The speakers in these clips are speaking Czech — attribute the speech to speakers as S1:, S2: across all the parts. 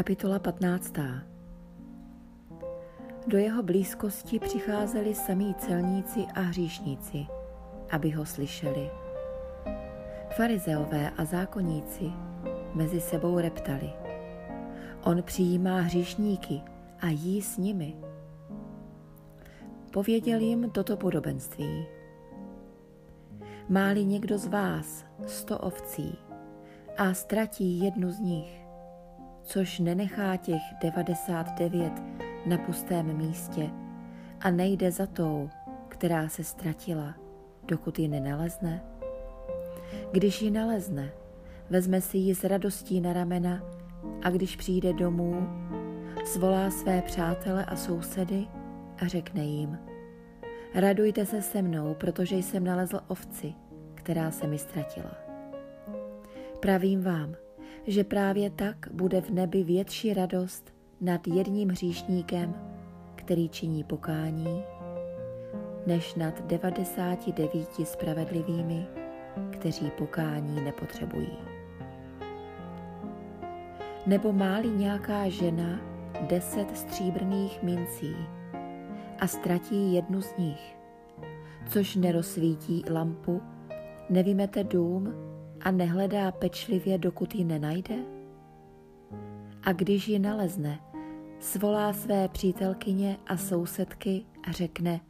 S1: Kapitola 15. Do jeho blízkosti přicházeli samí celníci a hříšníci, aby ho slyšeli. Farizeové a zákonníci mezi sebou reptali. On přijímá hříšníky a jí s nimi. Pověděl jim toto podobenství. Máli někdo z vás sto ovcí a ztratí jednu z nich, což nenechá těch 99 na pustém místě a nejde za tou, která se ztratila, dokud ji nenalezne? Když ji nalezne, vezme si ji s radostí na ramena a když přijde domů, zvolá své přátele a sousedy a řekne jim, radujte se se mnou, protože jsem nalezl ovci, která se mi ztratila. Pravím vám, že právě tak bude v nebi větší radost nad jedním hříšníkem, který činí pokání, než nad 99 spravedlivými, kteří pokání nepotřebují. Nebo máli nějaká žena deset stříbrných mincí a ztratí jednu z nich, což nerozsvítí lampu, nevymete dům a nehledá pečlivě, dokud ji nenajde? A když ji nalezne, svolá své přítelkyně a sousedky a řekne,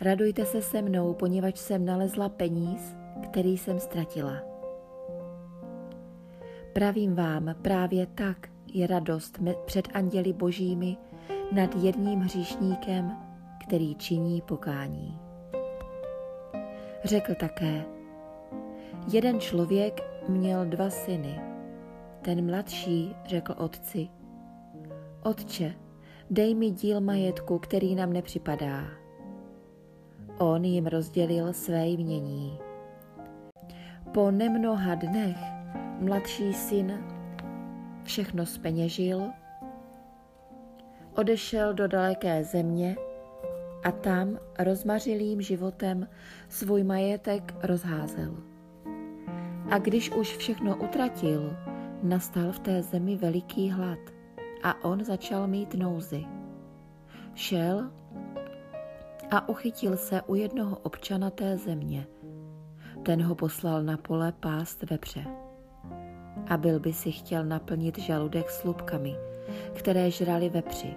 S1: radujte se se mnou, poněvadž jsem nalezla peníz, který jsem ztratila. Pravím vám, právě tak je radost před anděli božími nad jedním hříšníkem, který činí pokání. Řekl také, jeden člověk měl dva syny. Ten mladší řekl otci, Otče, dej mi díl majetku, který nám nepřipadá. On jim rozdělil své jmění. Po nemnoha dnech mladší syn všechno speněžil, odešel do daleké země a tam rozmařilým životem svůj majetek rozházel. A když už všechno utratil, nastal v té zemi veliký hlad a on začal mít nouzy. Šel a uchytil se u jednoho občana té země. Ten ho poslal na pole pást vepře. A byl by si chtěl naplnit žaludek slupkami, které žrali vepři,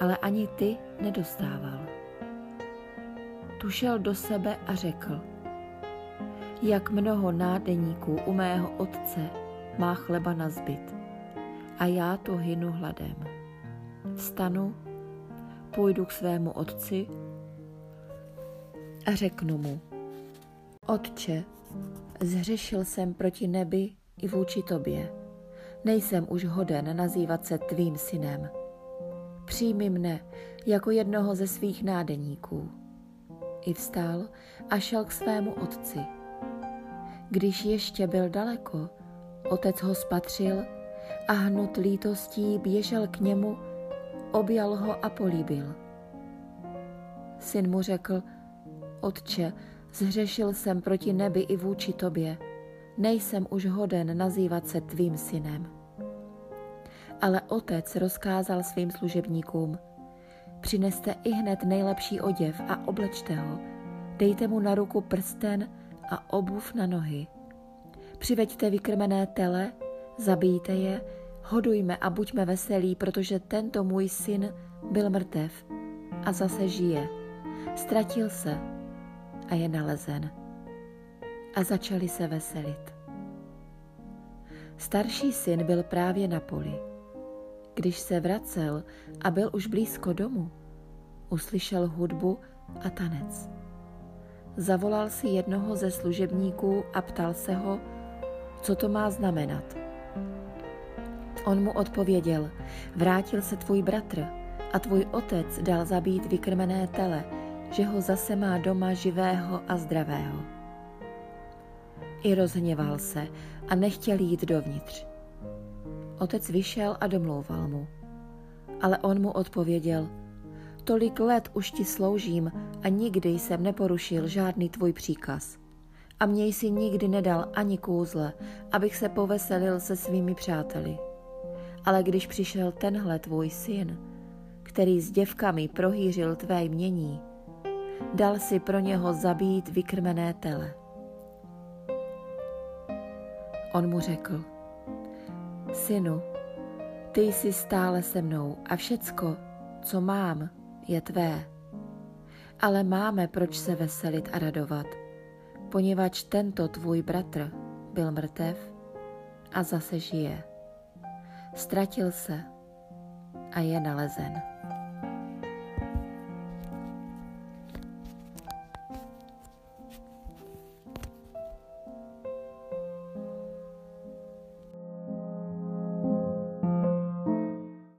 S1: ale ani ty nedostával. Tušel do sebe a řekl, jak mnoho nádeníků u mého otce má chleba na zbyt a já to hynu hladem. Vstanu, půjdu k svému otci a řeknu mu, Otče, zhřešil jsem proti nebi i vůči tobě. Nejsem už hoden nazývat se tvým synem. Přijmi mne jako jednoho ze svých nádeníků. I vstal a šel k svému otci. Když ještě byl daleko, otec ho spatřil a hnut lítostí běžel k němu, objal ho a políbil. Syn mu řekl, Otče, Zhřešil jsem proti nebi i vůči tobě. Nejsem už hoden nazývat se tvým synem. Ale otec rozkázal svým služebníkům, přineste i hned nejlepší oděv a oblečte ho, dejte mu na ruku prsten a obuv na nohy. Přiveďte vykrmené tele, zabijte je, hodujme a buďme veselí, protože tento můj syn byl mrtev a zase žije. Ztratil se a je nalezen. A začali se veselit. Starší syn byl právě na poli. Když se vracel a byl už blízko domu, uslyšel hudbu a tanec. Zavolal si jednoho ze služebníků a ptal se ho, co to má znamenat. On mu odpověděl, vrátil se tvůj bratr a tvůj otec dal zabít vykrmené tele, že ho zase má doma živého a zdravého. I rozhněval se a nechtěl jít dovnitř. Otec vyšel a domlouval mu. Ale on mu odpověděl, tolik let už ti sloužím a nikdy jsem neporušil žádný tvůj příkaz. A měj si nikdy nedal ani kůzle, abych se poveselil se svými přáteli. Ale když přišel tenhle tvůj syn, který s děvkami prohýřil tvé jmění, dal si pro něho zabít vykrmené tele. On mu řekl, synu, ty jsi stále se mnou a všecko, co mám, je tvé. Ale máme proč se veselit a radovat, poněvadž tento tvůj bratr byl mrtev a zase žije. Ztratil se a je nalezen.